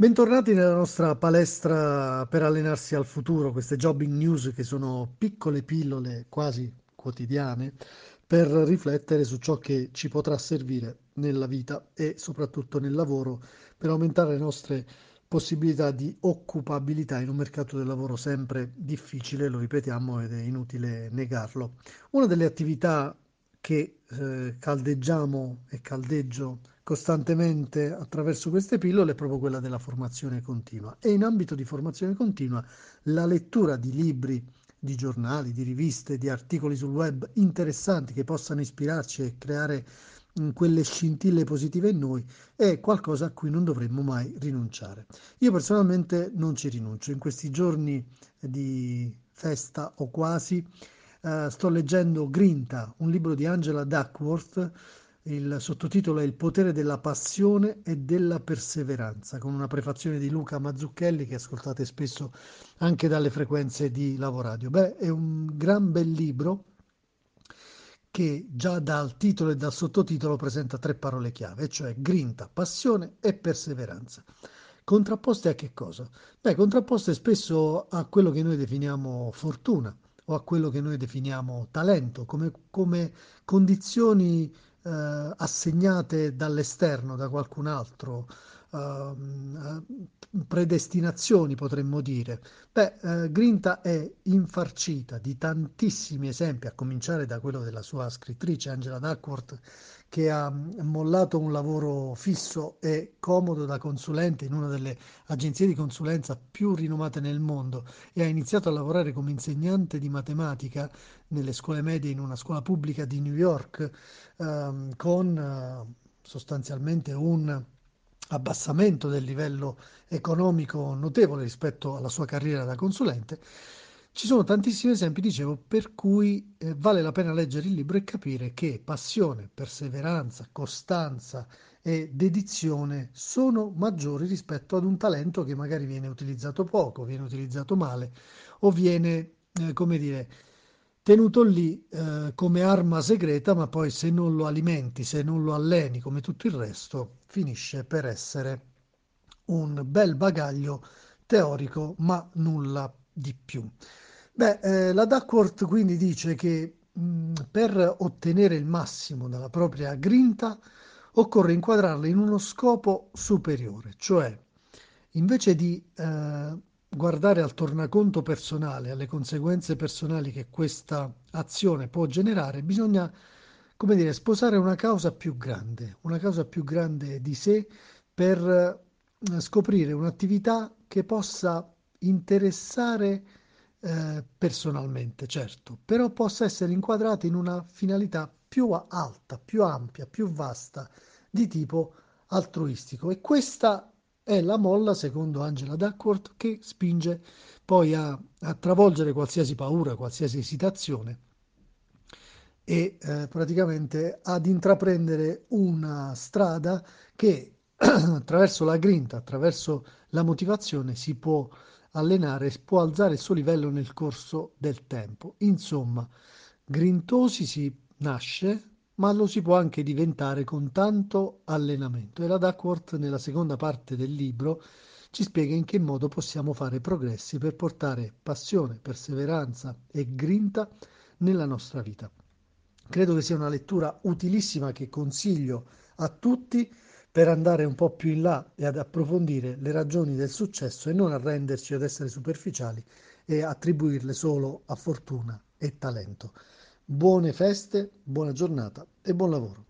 Bentornati nella nostra palestra per allenarsi al futuro, queste jobbing news che sono piccole pillole quasi quotidiane per riflettere su ciò che ci potrà servire nella vita e soprattutto nel lavoro per aumentare le nostre possibilità di occupabilità in un mercato del lavoro sempre difficile, lo ripetiamo ed è inutile negarlo. Una delle attività che eh, caldeggiamo e caldeggio costantemente attraverso queste pillole è proprio quella della formazione continua e in ambito di formazione continua la lettura di libri, di giornali, di riviste, di articoli sul web interessanti che possano ispirarci e creare mm, quelle scintille positive in noi è qualcosa a cui non dovremmo mai rinunciare. Io personalmente non ci rinuncio. In questi giorni di festa o quasi eh, sto leggendo Grinta, un libro di Angela Duckworth, il sottotitolo è Il potere della passione e della perseveranza, con una prefazione di Luca Mazzucchelli che ascoltate spesso anche dalle frequenze di Lavoradio. Beh, è un gran bel libro che già dal titolo e dal sottotitolo presenta tre parole chiave, cioè grinta, passione e perseveranza. Contrapposte a che cosa? Beh, contrapposte spesso a quello che noi definiamo fortuna o a quello che noi definiamo talento, come, come condizioni eh, assegnate dall'esterno, da qualcun altro, uh, predestinazioni potremmo dire. Beh, uh, Grinta è infarcita di tantissimi esempi, a cominciare da quello della sua scrittrice Angela Duckworth, che ha mollato un lavoro fisso e comodo da consulente in una delle agenzie di consulenza più rinomate nel mondo e ha iniziato a lavorare come insegnante di matematica nelle scuole medie in una scuola pubblica di New York ehm, con eh, sostanzialmente un abbassamento del livello economico notevole rispetto alla sua carriera da consulente, ci sono tantissimi esempi, dicevo, per cui eh, vale la pena leggere il libro e capire che passione, perseveranza, costanza e dedizione sono maggiori rispetto ad un talento che magari viene utilizzato poco, viene utilizzato male o viene, eh, come dire, tenuto lì eh, come arma segreta, ma poi se non lo alimenti, se non lo alleni come tutto il resto, finisce per essere un bel bagaglio teorico, ma nulla di più. Beh, eh, la Duckworth quindi dice che mh, per ottenere il massimo dalla propria grinta occorre inquadrarla in uno scopo superiore, cioè invece di eh, guardare al tornaconto personale, alle conseguenze personali che questa azione può generare, bisogna, come dire, sposare una causa più grande, una causa più grande di sé per eh, scoprire un'attività che possa interessare eh, personalmente, certo, però possa essere inquadrata in una finalità più alta, più ampia, più vasta, di tipo altruistico. E questa è la molla, secondo Angela Duckworth, che spinge poi a, a travolgere qualsiasi paura, qualsiasi esitazione e eh, praticamente ad intraprendere una strada che attraverso la grinta, attraverso la motivazione si può allenare, può alzare il suo livello nel corso del tempo. Insomma, grintosi si nasce, ma lo si può anche diventare con tanto allenamento. E la Duckworth nella seconda parte del libro ci spiega in che modo possiamo fare progressi per portare passione, perseveranza e grinta nella nostra vita. Credo che sia una lettura utilissima che consiglio a tutti per andare un po' più in là e ad approfondire le ragioni del successo e non arrenderci ad essere superficiali e attribuirle solo a fortuna e talento. Buone feste, buona giornata e buon lavoro.